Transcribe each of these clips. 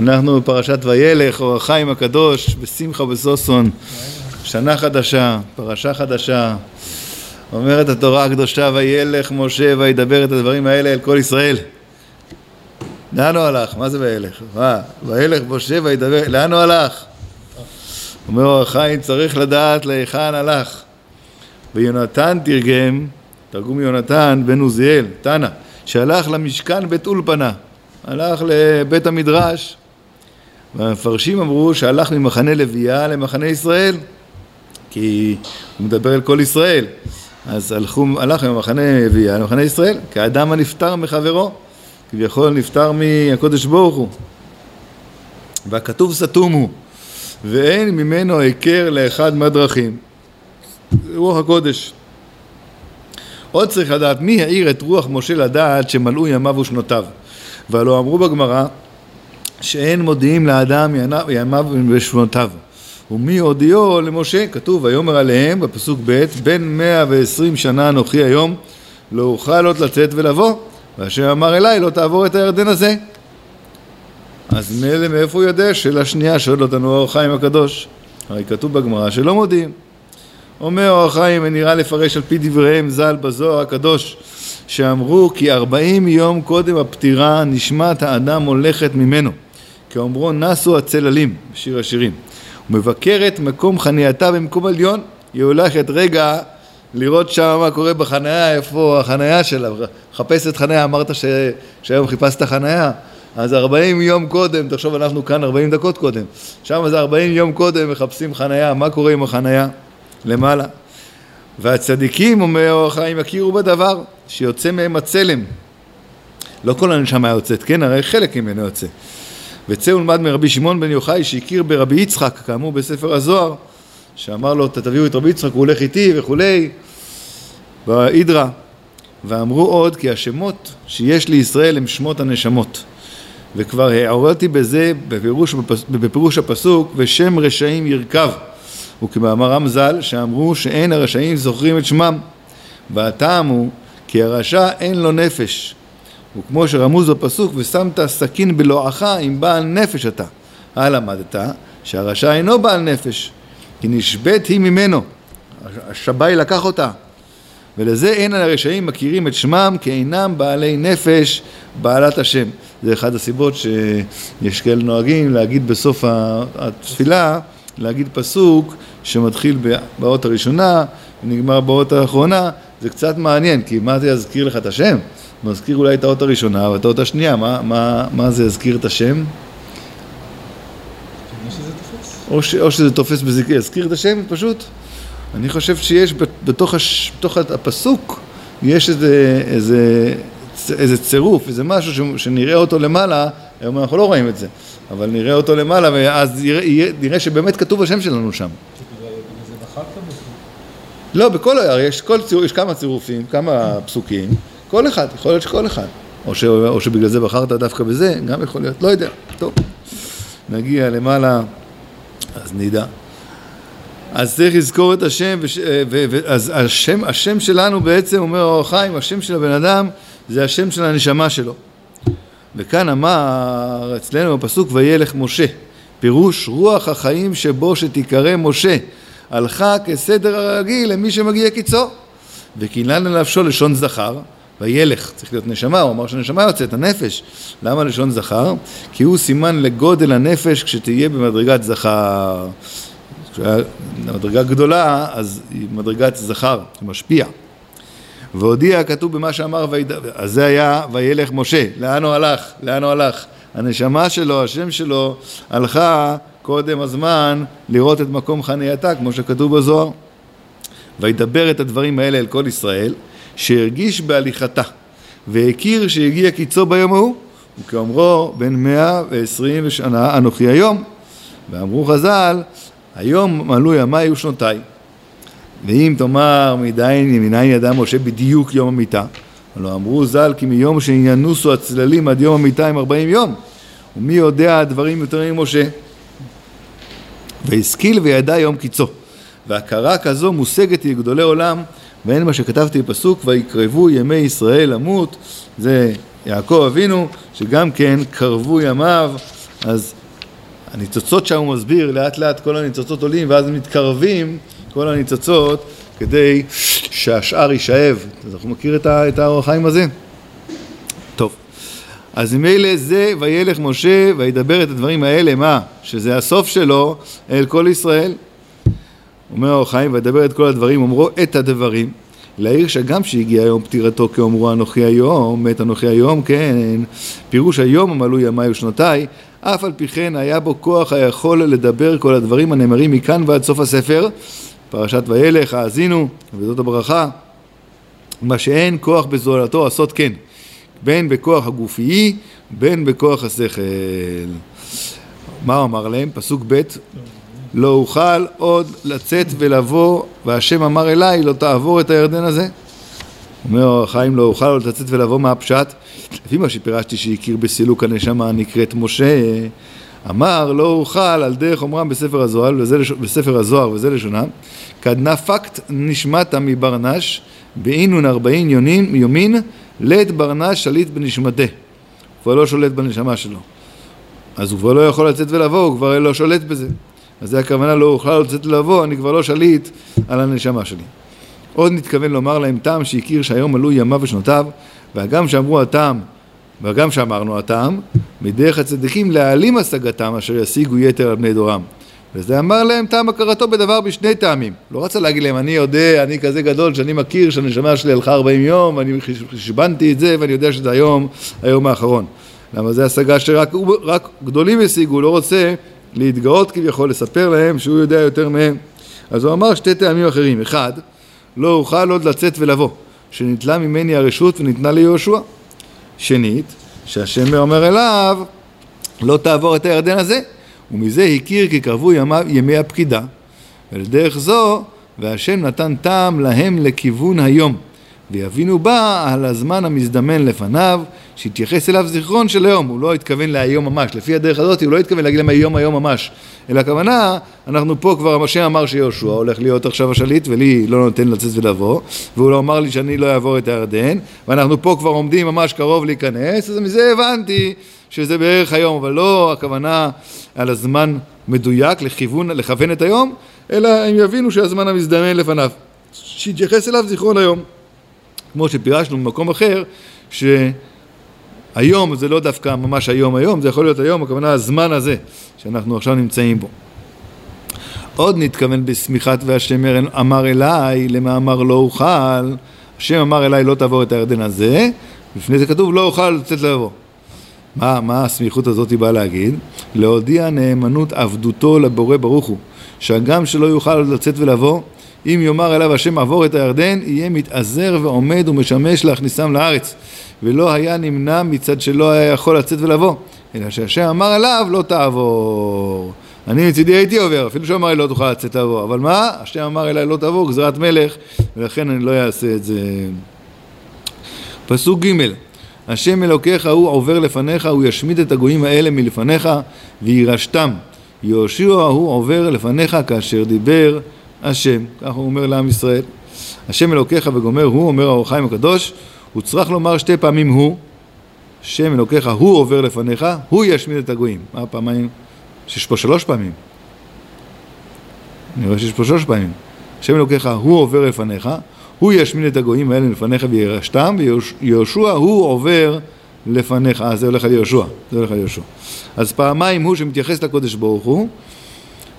אנחנו בפרשת וילך, אור החיים הקדוש, בשמחה ובששון, שנה חדשה, פרשה חדשה. אומרת התורה הקדושה, וילך משה וידבר את הדברים האלה אל כל ישראל. לאן הוא הלך? מה זה וילך? מה? וילך משה וידבר, לאן הוא הלך? אומר אור החיים, צריך לדעת להיכן הלך. ויונתן תרגם, תרגום יונתן בן עוזיאל, תנא, שהלך למשכן בית אולפנה, הלך לבית המדרש, והמפרשים אמרו שהלך ממחנה לוויה למחנה ישראל, כי הוא מדבר אל כל ישראל, אז הלכו, הלך ממחנה לוויה למחנה ישראל, כאדם הנפטר מחברו, כביכול נפטר מהקודש ברוך הוא. והכתוב סתום הוא, ואין ממנו היכר לאחד מהדרכים. רוח הקודש. עוד צריך לדעת מי העיר את רוח משה לדעת שמלאו ימיו ושנותיו. והלא אמרו בגמרא שאין מודיעים לאדם ימיו ושנותיו. ומי הודיעו למשה? כתוב ויאמר עליהם בפסוק ב' בין מאה ועשרים שנה אנוכי היום לא אוכל עוד לצאת ולבוא והשם אמר אליי לא תעבור את הירדן הזה אז מאיפה הוא יודע? שאלה שנייה שואל אותנו אור החיים הקדוש הרי כתוב בגמרא שלא מודיעים אומר אור החיים ונראה לפרש על פי דבריהם ז"ל בזוהר הקדוש שאמרו כי ארבעים יום קודם הפטירה נשמת האדם הולכת ממנו. כאומרו נסו הצללים בשיר השירים. ומבקרת מקום חנייתה במקום עליון היא הולכת רגע לראות שם מה קורה בחניה, איפה החניה שלה, מחפשת חניה, אמרת ש... שהיום חיפשת חניה, אז ארבעים יום קודם, תחשוב אנחנו כאן ארבעים דקות קודם, שם זה ארבעים יום קודם מחפשים חניה, מה קורה עם החניה? למעלה. והצדיקים, אומר אור החיים, יכירו בדבר, שיוצא מהם הצלם. לא כל הנשמה יוצאת, כן? הרי חלק ממנו יוצא. וצא ולמד מרבי שמעון בן יוחאי שהכיר ברבי יצחק, כאמור בספר הזוהר, שאמר לו תביאו את רבי יצחק, הוא הולך איתי וכולי, באידרא. ואמרו עוד כי השמות שיש לישראל הם שמות הנשמות. וכבר העוררתי בזה בפירוש, בפירוש הפסוק ושם רשעים ירכב. וכמאמרם ז"ל שאמרו שאין הרשעים זוכרים את שמם. והטעם הוא כי הרשע אין לו נפש, וכמו שרמוז בפסוק, ושמת סכין בלועך עם בעל נפש אתה. הלמדת שהרשע אינו בעל נפש, כי נשבית היא ממנו. השבי לקח אותה. ולזה אין הרשעים מכירים את שמם כי אינם בעלי נפש בעלת השם. זה אחת הסיבות שיש כאלה נוהגים להגיד בסוף התפילה, להגיד פסוק שמתחיל באות הראשונה ונגמר באות האחרונה, זה קצת מעניין, כי מה זה יזכיר לך את השם? מזכיר אולי את האות הראשונה ואת האות השנייה, מה, מה, מה זה יזכיר את השם? או, ש, או שזה תופס בזכיר, יזכיר את השם פשוט? אני חושב שיש בתוך, הש, בתוך הפסוק, יש איזה, איזה, איזה צירוף, איזה משהו ש, שנראה אותו למעלה, היום אנחנו לא רואים את זה, אבל נראה אותו למעלה ואז נראה, נראה שבאמת כתוב השם שלנו שם. לא, בכל, יש, כל, יש כמה צירופים, כמה פסוקים. כל אחד, יכול להיות שכל אחד. או, ש, או שבגלל זה בחרת דווקא בזה, גם יכול להיות, לא יודע. טוב, נגיע למעלה, אז נדע. אז צריך לזכור את השם, וש, ו, ו, אז השם, השם שלנו בעצם, אומר אור החיים, השם של הבן אדם זה השם של הנשמה שלו. וכאן אמר אצלנו בפסוק וילך משה, פירוש רוח החיים שבו שתיקרא משה, הלכה כסדר הרגיל למי שמגיע קיצו. וקינן לנפשו לשון זכר, וילך, צריך להיות נשמה, הוא אמר שנשמה יוצאת, הנפש. למה לשון זכר? כי הוא סימן לגודל הנפש כשתהיה במדרגת זכר. כשהיה מדרגה גדולה, אז היא מדרגת זכר, היא משפיע. והודיע, כתוב במה שאמר, ויד... אז זה היה וילך משה. לאן הוא הלך? לאן הוא הלך? הנשמה שלו, השם שלו, הלכה קודם הזמן לראות את מקום חנייתה, כמו שכתוב בזוהר. וידבר את הדברים האלה אל כל ישראל, שהרגיש בהליכתה, והכיר שהגיע קיצו ביום ההוא, וכאומרו בן מאה ועשרים שנה אנוכי היום. ואמרו חז"ל, היום מלאו ימיי ושנותיי. ואם תאמר מניין מניין ידע משה בדיוק יום המיתה, הלא אמרו ז"ל כי מיום שינוסו הצללים עד יום המיתה הם ארבעים יום, ומי יודע הדברים יותר ממשה. והשכיל וידע יום קיצו. והכרה כזו מושגת לגדולי עולם ואין מה שכתבתי בפסוק ויקרבו ימי ישראל למות. זה יעקב אבינו שגם כן קרבו ימיו. אז הניצוצות שם הוא מסביר לאט לאט כל הניצוצות עולים ואז הם מתקרבים כל הניצוצות כדי שהשאר יישאב אז אנחנו מכיר את האור החיים הזה? טוב אז ממילא זה וילך משה וידבר את הדברים האלה מה? שזה הסוף שלו אל כל ישראל אומר האור החיים וידבר את כל הדברים אומרו את הדברים להעיר שגם שהגיע יום פטירתו כאומרו אנוכי היום, מת אנוכי היום, כן, פירוש היום המלאו ימיי ושנותיי, אף על פי כן היה בו כוח היכול לדבר כל הדברים הנאמרים מכאן ועד סוף הספר, פרשת וילך, האזינו, וזאת הברכה, מה שאין כוח בזולתו עשות כן, בין בכוח הגופי, בין בכוח השכל. מה הוא אמר להם? פסוק ב' לא אוכל עוד לצאת ולבוא, והשם אמר אליי, לא תעבור את הירדן הזה. אומר החיים, לא אוכל עוד לצאת ולבוא, מה הפשט? לפי מה שפירשתי שהכיר בסילוק הנשמה הנקראת משה, אמר לא אוכל על דרך אומרם בספר הזוהר, וזה, בספר הזוהר וזה לשונם, כדנפקט נשמת מברנש, באינון ארבעין יומין, יומין, לית ברנש שליט בנשמתה. כבר לא שולט בנשמה שלו. אז הוא כבר לא יכול לצאת ולבוא, הוא כבר לא שולט בזה. אז זה הכוונה לא אוכל לצאת לבוא, אני כבר לא שליט על הנשמה שלי. עוד נתכוון לומר להם טעם שהכיר שהיום מלאו ימיו ושנותיו, והגם שאמרו הטעם, והגם שאמרנו הטעם, מדרך הצדיקים להעלים השגתם אשר ישיגו יתר על בני דורם. וזה אמר להם טעם הכרתו בדבר בשני טעמים. לא רצה להגיד להם, אני יודע, אני כזה גדול שאני מכיר שהנשמה שלי הלכה 40 יום, ואני חשבנתי את זה, ואני יודע שזה היום, היום האחרון. למה זה השגה שרק גדולים השיגו, לא רוצה להתגאות כביכול, לספר להם שהוא יודע יותר מהם. אז הוא אמר שתי טעמים אחרים. אחד, לא אוכל עוד לצאת ולבוא, שניטלה ממני הרשות וניתנה ליהושע. שנית, שהשם אומר אליו, לא תעבור את הירדן הזה, ומזה הכיר כי קרבו ימיו, ימי הפקידה. ולדרך זו, והשם נתן טעם להם לכיוון היום. ויבינו בה על הזמן המזדמן לפניו, שהתייחס אליו זיכרון של היום, הוא לא התכוון להיום ממש, לפי הדרך הזאת הוא לא התכוון להגיד להם היום היום ממש, אלא הכוונה, אנחנו פה כבר, השם אמר שיהושע הולך להיות עכשיו השליט ולי לא נותן לצאת ולבוא, והוא לא אמר לי שאני לא אעבור את הירדן, ואנחנו פה כבר עומדים ממש קרוב להיכנס, אז מזה הבנתי שזה בערך היום, אבל לא הכוונה על הזמן מדויק לכיוון, לכוון את היום, אלא הם יבינו שהזמן המזדמן לפניו, שיתייחס אליו זיכרון היום. כמו שפירשנו במקום אחר, שהיום זה לא דווקא ממש היום היום, זה יכול להיות היום, הכוונה הזמן הזה שאנחנו עכשיו נמצאים בו. עוד נתכוון בשמיכת והשם אמר אליי, למאמר לא אוכל, השם אמר אליי לא תעבור את הירדן הזה, לפני זה כתוב לא אוכל לצאת לבוא. מה, מה הסמיכות הזאת באה להגיד? להודיע נאמנות עבדותו לבורא ברוך הוא, שהגם שלא יוכל לצאת ולבוא, אם יאמר אליו השם עבור את הירדן, יהיה מתעזר ועומד ומשמש להכניסם לארץ. ולא היה נמנע מצד שלא היה יכול לצאת ולבוא, אלא שהשם אמר עליו לא תעבור. אני מצידי הייתי עובר, אפילו שהוא אמר לי לא תוכל לצאת לבוא, אבל מה? השם אמר אליי לא תעבור, גזרת מלך, ולכן אני לא אעשה את זה. פסוק ג' השם אלוקיך הוא עובר לפניך, הוא ישמיד את הגויים האלה מלפניך, וירשתם. יהושע הוא עובר לפניך כאשר דיבר השם, ככה הוא אומר לעם ישראל. השם אלוקיך וגומר הוא, אומר האור החיים הקדוש, הוא צריך לומר שתי פעמים הוא, שם אלוקיך הוא עובר לפניך, הוא ישמיד את הגויים. מה פעמיים? שיש פה שלוש פעמים. אני רואה שיש פה שלוש פעמים. השם אלוקיך הוא עובר לפניך, הוא ישמיד את הגויים האלה לפניך וירשתם, ויהושע הוא עובר לפניך. אה, זה הולך על יהושע, זה הולך על יהושע. אז פעמיים הוא שמתייחס לקודש ברוך הוא,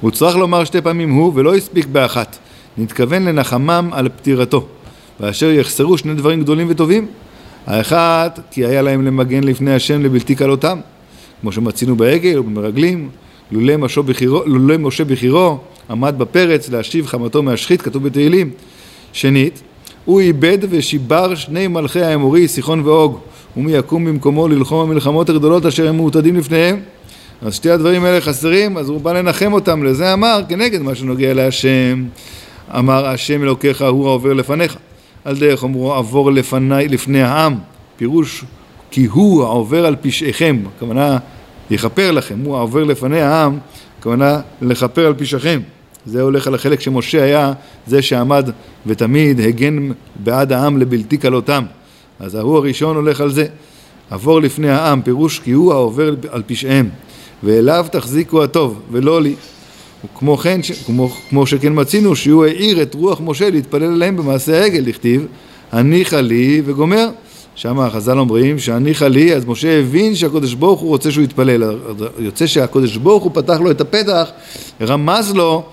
הוא צריך לומר שתי פעמים הוא ולא הספיק באחת. נתכוון לנחמם על פטירתו. ואשר יחסרו שני דברים גדולים וטובים. האחד, כי היה להם למגן לפני השם לבלתי קלותם, כמו שמצינו בעגל ובמרגלים, לולא משה בחירו, לולא משה בחירו עמד בפרץ להשיב חמתו מהשחית, כתוב בתהילים. שנית, הוא איבד ושיבר שני מלכי האמורי, סיחון ואוג, ומי יקום במקומו ללחום המלחמות הגדולות אשר הם מעוטדים לפניהם. אז שתי הדברים האלה חסרים, אז הוא בא לנחם אותם, לזה אמר כנגד מה שנוגע להשם. אמר השם אלוקיך הוא העובר לפניך. על דרך אמרו עבור לפני, לפני העם, פירוש כי הוא העובר על פשעיכם, הכוונה יכפר לכם, הוא העובר לפני העם, הכוונה לכפר על פשעיכם. זה הולך על החלק שמשה היה זה שעמד ותמיד הגן בעד העם לבלתי כלותם. אז ההוא הראשון הולך על זה. עבור לפני העם, פירוש כי הוא העובר על פשעיהם, ואליו תחזיקו הטוב, ולא לי. וכמו כן, כמו, כמו שכן מצינו שהוא העיר את רוח משה להתפלל עליהם במעשה העגל, לכתיב, הניחה לי וגומר. שם החז"ל אומרים שהניחה לי, אז משה הבין שהקדוש ברוך הוא רוצה שהוא יתפלל. יוצא שהקדוש ברוך הוא פתח לו את הפתח, רמז לו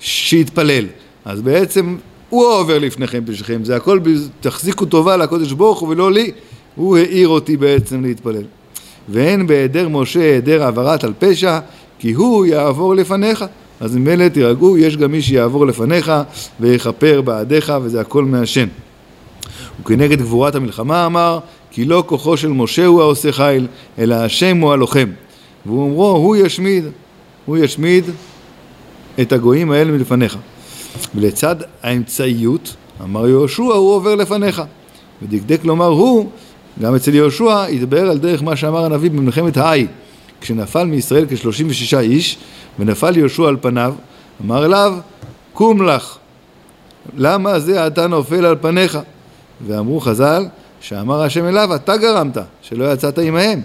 שיתפלל. אז בעצם הוא עובר לפניכם פשעיכם, זה הכל, תחזיקו טובה לקדוש ברוך הוא ולא לי, הוא העיר אותי בעצם להתפלל. ואין בהיעדר משה היעדר העברת על פשע, כי הוא יעבור לפניך. אז ממילא תירגעו, יש גם מי שיעבור לפניך ויכפר בעדיך, וזה הכל מהשם. וכנגד גבורת המלחמה אמר, כי לא כוחו של משה הוא העושה חיל, אלא השם הוא הלוחם. והוא אומרו, הוא ישמיד, הוא ישמיד את הגויים האלה מלפניך. ולצד האמצעיות, אמר יהושע, הוא עובר לפניך. ודקדק לומר הוא, גם אצל יהושע, ידבר על דרך מה שאמר הנביא במלחמת האי. כשנפל מישראל כשלושים ושישה איש, ונפל יהושע על פניו, אמר אליו, קום לך, למה זה אתה נופל על פניך? ואמרו חז"ל, שאמר השם אליו, אתה גרמת, שלא יצאת עמהם.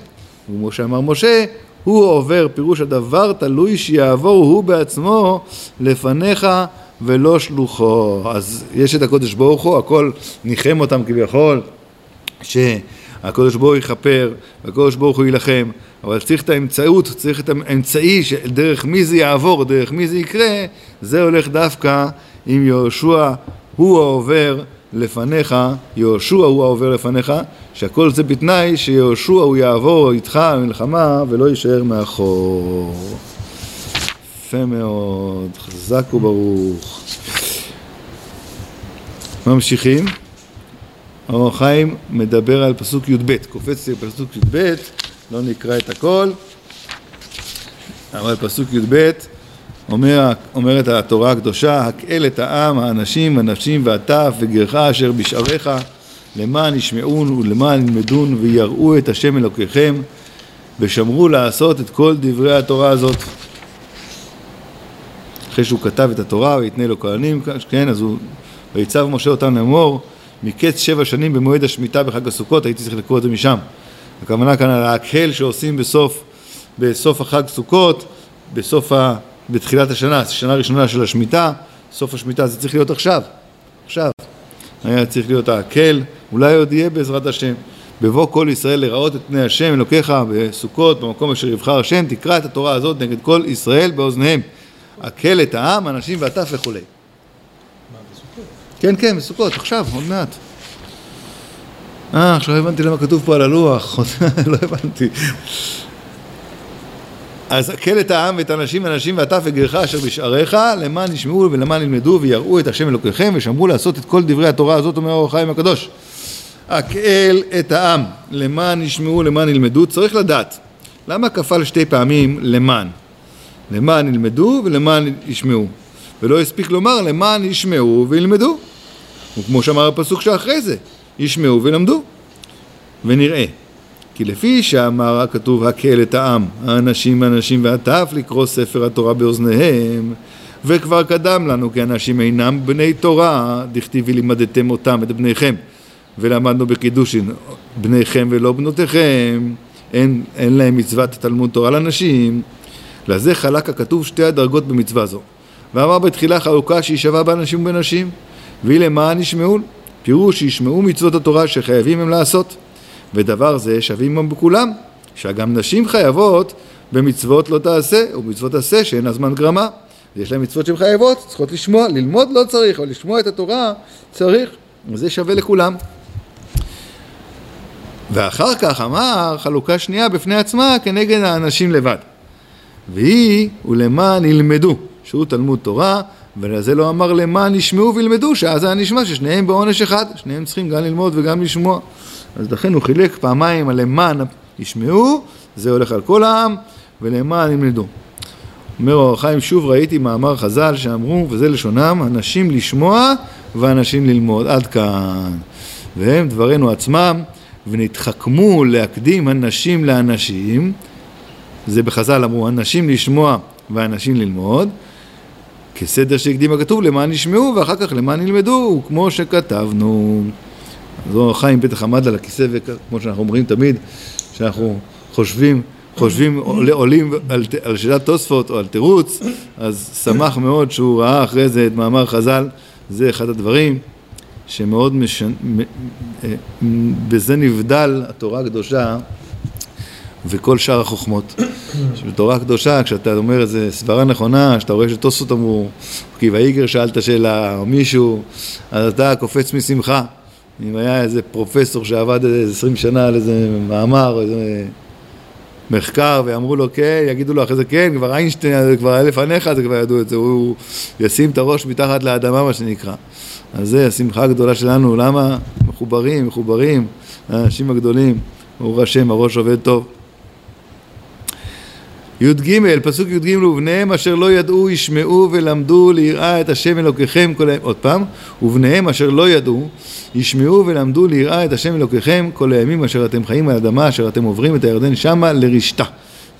וכמו שאמר משה, הוא עובר, פירוש הדבר תלוי שיעבור הוא בעצמו לפניך ולא שלוחו. אז יש את הקודש ברוך הוא, הכל ניחם אותם כביכול, שהקודש ברוך הוא יכפר, והקודש ברוך הוא יילחם, אבל צריך את האמצעות, צריך את האמצעי שדרך מי זה יעבור, דרך מי זה יקרה, זה הולך דווקא עם יהושע, הוא העובר לפניך, יהושע הוא העובר לפניך, שהכל זה בתנאי שיהושע הוא יעבור איתך במלחמה ולא יישאר מאחור. יפה מאוד, חזק וברוך. ממשיכים. אור החיים מדבר על פסוק י"ב, קופץ לפסוק י"ב, לא נקרא את הכל, אבל פסוק י"ב אומר, אומרת התורה הקדושה, הקהל את העם, האנשים, הנשים והטף וגרך אשר בשעריך למען ישמעון ולמען ילמדון ויראו את השם אלוקיכם ושמרו לעשות את כל דברי התורה הזאת. אחרי שהוא כתב את התורה ויתנה לו כהנים, כן, אז הוא, ויצב משה אותם לאמור, מקץ שבע שנים במועד השמיטה בחג הסוכות, הייתי צריך לקרוא את זה משם. הכוונה כאן על ההקהל שעושים בסוף, בסוף החג סוכות, בסוף ה... בתחילת השנה, שנה ראשונה של השמיטה, סוף השמיטה זה צריך להיות עכשיו, עכשיו. היה צריך להיות ההקל, אולי עוד יהיה בעזרת השם. בבוא כל ישראל לראות את פני השם אלוקיך בסוכות, במקום אשר יבחר השם, תקרא את התורה הזאת נגד כל ישראל באוזניהם. הקל את העם, אנשים והטף וכולי. כן, כן, בסוכות, עכשיו, עוד מעט. אה, עכשיו הבנתי למה כתוב פה על הלוח, לא הבנתי. אז הקל את העם ואת הנשים והנשים והטף וגרך אשר בשעריך למען ישמעו ולמען ילמדו ויראו את השם אלוקיכם ושמרו לעשות את כל דברי התורה הזאת אומר אור החיים הקדוש. הקהל את העם למען ישמעו למען ילמדו צריך לדעת למה כפל שתי פעמים למען למען ילמדו ולמען ישמעו ולא הספיק לומר למען ישמעו וילמדו. וכמו שאמר הפסוק שאחרי זה ישמעו ולמדו ונראה כי לפי שאמר הכתוב הקהל את העם, האנשים האנשים והטף לקרוא ספר התורה באוזניהם וכבר קדם לנו כי אנשים אינם בני תורה, דכתיבי לימדתם אותם, את בניכם ולמדנו בקידושין בניכם ולא בנותיכם אין, אין להם מצוות תלמוד תורה לנשים. לזה חלק הכתוב שתי הדרגות במצווה זו ואמר בתחילה חלוקה שישבע באנשים ובנשים והיא למען ישמעו פירוש שישמעו מצוות התורה שחייבים הם לעשות ודבר זה שווים גם בכולם, שגם נשים חייבות במצוות לא תעשה, ומצוות תעשה שאין הזמן גרמה. יש להם מצוות שהן חייבות, צריכות לשמוע, ללמוד לא צריך, אבל לשמוע את התורה צריך, וזה שווה לכולם. ואחר כך אמר חלוקה שנייה בפני עצמה כנגד האנשים לבד. והיא ולמען ילמדו, שהוא תלמוד תורה, ולזה לא אמר למען ישמעו וילמדו, שאז היה נשמע ששניהם בעונש אחד, שניהם צריכים גם ללמוד וגם לשמוע. אז לכן הוא חילק פעמיים על למען ישמעו, זה הולך על כל העם, ולמען ילמדו. אומר אור החיים, שוב ראיתי מאמר חז"ל שאמרו, וזה לשונם, אנשים לשמוע ואנשים ללמוד. עד כאן. והם דברינו עצמם, ונתחכמו להקדים הנשים לאנשים, זה בחז"ל אמרו, אנשים לשמוע ואנשים ללמוד, כסדר שהקדים הכתוב למען ישמעו ואחר כך למען ילמדו, כמו שכתבנו. זו חיים בטח עמד על הכיסא, וכמו שאנחנו אומרים תמיד, שאנחנו חושבים, חושבים, עולים על, על שאלת תוספות או על תירוץ, אז שמח מאוד שהוא ראה אחרי זה את מאמר חז"ל, זה אחד הדברים שמאוד משנה, אה, בזה נבדל התורה הקדושה וכל שאר החוכמות. שבתורה קדושה, כשאתה אומר איזה סברה נכונה, שאתה רואה שתוספות אמרו, כי ויגר שאלת שאלה, או מישהו, אז אתה קופץ משמחה. אם היה איזה פרופסור שעבד איזה עשרים שנה על איזה מאמר, איזה מחקר, ואמרו לו כן, יגידו לו אחרי זה כן, כבר איינשטיין, כבר היה לפניך, זה כבר ידעו את זה, הוא ישים את הראש מתחת לאדמה, מה שנקרא. אז זה השמחה הגדולה שלנו, למה? מחוברים, מחוברים, האנשים הגדולים, ברוך השם, הראש עובד טוב. י"ג, פסוק י"ג, ובניהם אשר לא ידעו ישמעו ולמדו ליראה את השם אלוקיכם כל הימים, עוד פעם, ובניהם אשר לא ידעו ישמעו ולמדו ליראה את השם אלוקיכם כל הימים אשר אתם חיים על אדמה, אשר אתם עוברים את הירדן שמה לרשתה,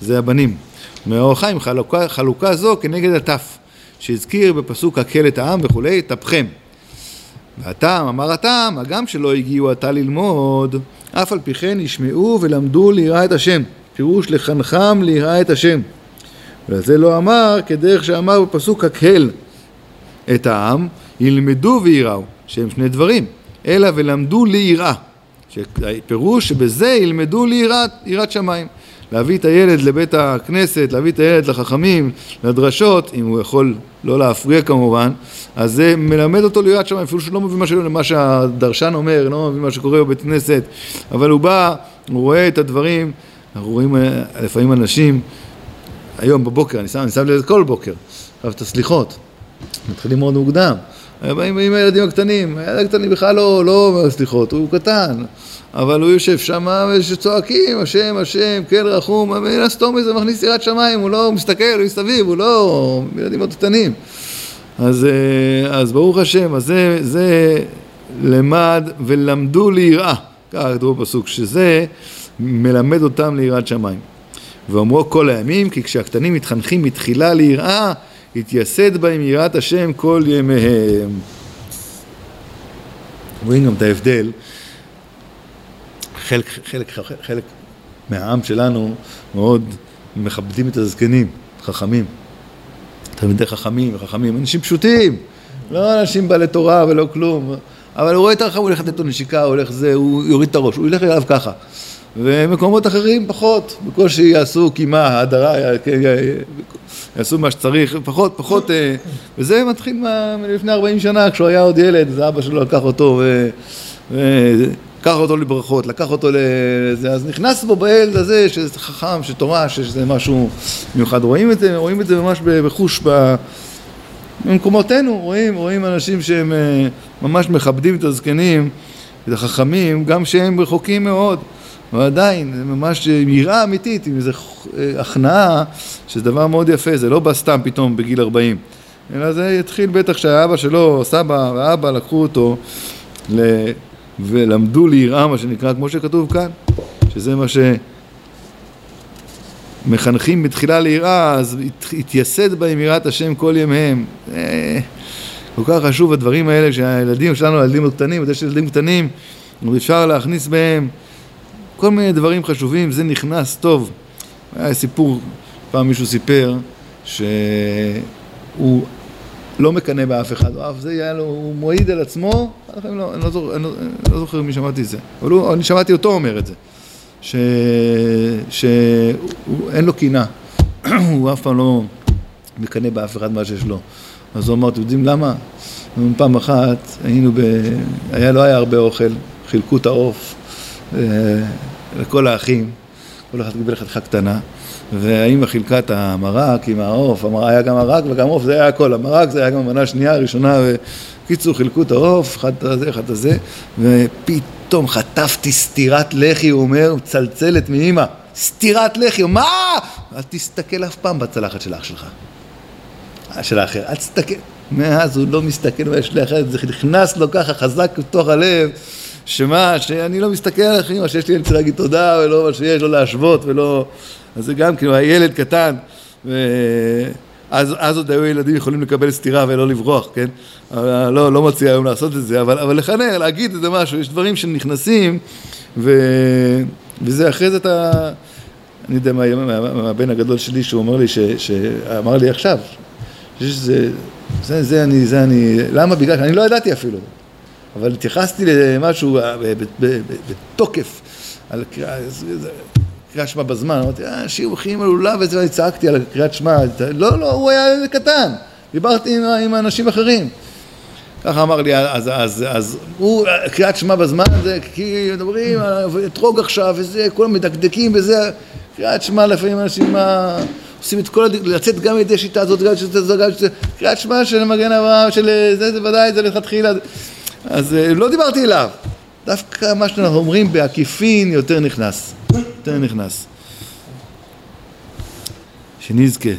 זה הבנים. מאור החיים חלוקה, חלוקה זו כנגד הטף, שהזכיר בפסוק הקל את העם וכולי, טפכם. והטעם, אמר הטעם, הגם שלא הגיעו עתה ללמוד, אף על פי כן ישמעו ולמדו ליראה את השם. פירוש לחנכם ליראה את השם. ועל זה לא אמר כדרך שאמר בפסוק הקהל את העם, ילמדו ויראו, שהם שני דברים, אלא ולמדו ליראה. פירוש שבזה ילמדו ליראת יראת שמיים. להביא את הילד לבית הכנסת, להביא את הילד לחכמים, לדרשות, אם הוא יכול לא להפריע כמובן, אז זה מלמד אותו ליראת שמיים, אפילו שהוא לא מבין מה, מה שהדרשן אומר, לא מבין מה שקורה בבית כנסת, אבל הוא בא, הוא רואה את הדברים אנחנו רואים אה, לפעמים אנשים, היום בבוקר, אני שם, אני שם לב כל בוקר, עכשיו את הסליחות, מתחילים מאוד מוקדם, באים עם הילדים הקטנים, הילד הקטן בכלל לא, לא אומר סליחות, הוא קטן, אבל הוא יושב שם ושצועקים, השם, השם, כן רחום, מן הסתום זה מכניס יראת שמיים, הוא לא מסתכל, הוא מסביב, הוא לא, ילדים מאוד קטנים. אז, אה, אז ברוך השם, אז זה, זה למד ולמדו ליראה, ככה כתוב בפסוק, שזה מלמד אותם ליראת שמיים. ואומרו כל הימים, כי כשהקטנים מתחנכים מתחילה ליראה, התייסד בהם יראת השם כל ימיהם. רואים גם את ההבדל. חלק, חלק, חלק, חלק מהעם שלנו מאוד מכבדים את הזקנים, חכמים. תלמידי חכמים וחכמים, אנשים פשוטים, לא אנשים בעלי תורה ולא כלום, אבל הוא רואה את הרחב, הוא הולך לתת לו נשיקה, הוא הולך זה, הוא יוריד את הראש, הוא ילך אליו ככה. ומקומות אחרים פחות, בקושי יעשו קימה, הדרה, יעשו מה שצריך, פחות, פחות, אה, וזה מתחיל מלפני 40 שנה, כשהוא היה עוד ילד, אז אבא שלו לקח אותו לקח אותו לברכות, לקח אותו לזה, אז נכנס בו בילד הזה שזה חכם, שתורה, שזה משהו מיוחד. רואים את זה, רואים את זה ממש בחוש במקומותינו, רואים, רואים אנשים שהם אה, ממש מכבדים את הזקנים, את החכמים, גם שהם רחוקים מאוד. אבל עדיין, זה ממש יראה אמיתית, עם איזו אה, הכנעה, שזה דבר מאוד יפה, זה לא בא סתם פתאום בגיל 40, אלא זה התחיל בטח שהאבא שלו, סבא ואבא לקחו אותו ל... ולמדו ליראה, מה שנקרא, כמו שכתוב כאן, שזה מה שמחנכים בתחילה ליראה, אז התייסד בהם יראת השם כל ימיהם. אה, כל כך חשוב הדברים האלה שהילדים שלנו, הילדים הקטנים, יש ילדים קטנים, אפשר להכניס בהם כל מיני דברים חשובים, זה נכנס טוב. היה סיפור, פעם מישהו סיפר שהוא לא מקנא באף אחד, אף זה היה לו, הוא מועיד על עצמו, לא, אני, לא זוכר, לא, אני לא זוכר מי שמעתי את זה, אבל הוא, אני שמעתי אותו אומר את זה, שאין לו קינה, הוא אף פעם לא מקנא באף אחד מה שיש לו. אז הוא אמר, אתם יודעים למה? פעם אחת היינו ב... היה, לא היה הרבה אוכל, חילקו את העוף. אה, לכל האחים, כל אחד קיבל חתיכה קטנה, והאימא חילקה את המרק עם העוף, היה גם מרק וגם עוף, זה היה הכל, המרק זה היה גם המנה השנייה, הראשונה, וקיצור חילקו את העוף, אחד את הזה, אחד את זה, ופתאום חטפתי סטירת לחי, הוא אומר, מצלצלת מאימא, סטירת לחי, מה? אל תסתכל אף פעם בצלחת של אח שלך, של האחר, אל תסתכל. מאז הוא לא מסתכל ויש לי אחרת, זה נכנס לו ככה חזק בתוך הלב. שמה, שאני לא מסתכל על אחרים, שיש לי, אני צריך להגיד תודה, ולא מה שיש, לא להשוות, ולא... אז זה גם כאילו, הילד קטן, ו... אז, אז עוד היו ילדים יכולים לקבל סטירה ולא לברוח, כן? אבל לא, לא מציע היום לעשות את זה, אבל, אבל לחנך, להגיד איזה משהו, יש דברים שנכנסים, ו, וזה אחרי זה אתה... אני יודע מה, מהבן הגדול שלי שהוא אומר לי, ש, שאמר לי עכשיו, שזה, זה, זה אני, זה אני, למה? בגלל שאני לא ידעתי אפילו, אבל התייחסתי למשהו אה, בתוקף, על קריאת שמע בזמן, אמרתי, אה, שיר בכירים על לולב וזה, צעקתי על קריאת שמע, לא, לא, הוא היה קטן, דיברתי עם, עם אנשים אחרים. ככה אמר לי, אז, אז, אז הוא, קריאת שמע בזמן זה כי מדברים, אתרוג עכשיו וזה, כולם מדקדקים וזה, קריאת שמע לפעמים אנשים מה, עושים את כל, לצאת גם לידי שיטה הזאת, גם שיטה הזאת, גם שיטה, קריאת שמע של מגן אברהם, של זה, זה ודאי, זה לכתחילה, אז לא דיברתי אליו, דווקא מה שאנחנו אומרים בעקיפין יותר נכנס. יותר נכנס. שנזכה.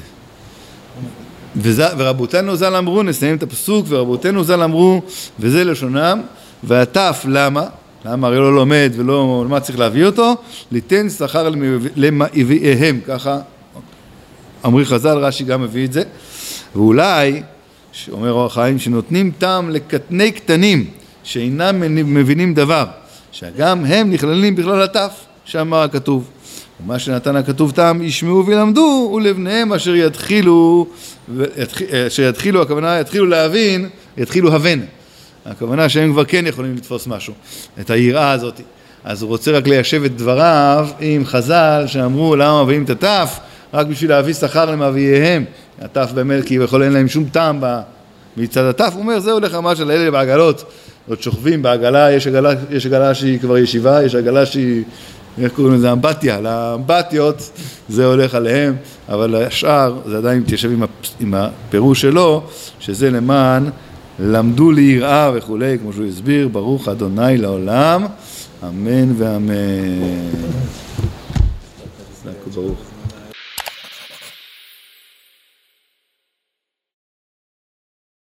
ורבותינו ז"ל אמרו, נסיים את הפסוק, ורבותינו ז"ל אמרו, וזה לשונם, והטף למה? למה הרי לא לומד ולא, למה צריך להביא אותו? ליתן שכר למאביהם, ככה אמרי חז"ל, רש"י גם מביא את זה, ואולי, אומר אור החיים, שנותנים טעם לקטני קטנים שאינם מבינים דבר, שגם הם נכללים בכלל הטף. שאמר הכתוב. ומה שנתן הכתוב טעם ישמעו וילמדו ולבניהם אשר יתחילו, אשר יתחילו, הכוונה יתחילו להבין, יתחילו הבן. הכוונה שהם כבר כן יכולים לתפוס משהו, את היראה הזאת. אז הוא רוצה רק ליישב את דבריו עם חז"ל שאמרו למה מביאים את הטף רק בשביל להביא שכר למאבייהם. הטף באמת כי יכול אין להם שום טעם מצד הטף. הוא אומר זה הולך ממש על אלה בעגלות, עוד שוכבים בעגלה, יש עגלה, יש עגלה שהיא כבר ישיבה, יש עגלה שהיא איך קוראים לזה? אמבטיה. לאמבטיות זה הולך עליהם, אבל השאר זה עדיין מתיישב עם, עם הפירוש שלו, שזה למען למדו ליראה וכולי, כמו שהוא הסביר, ברוך אדוני לעולם, אמן ואמן. ברוך.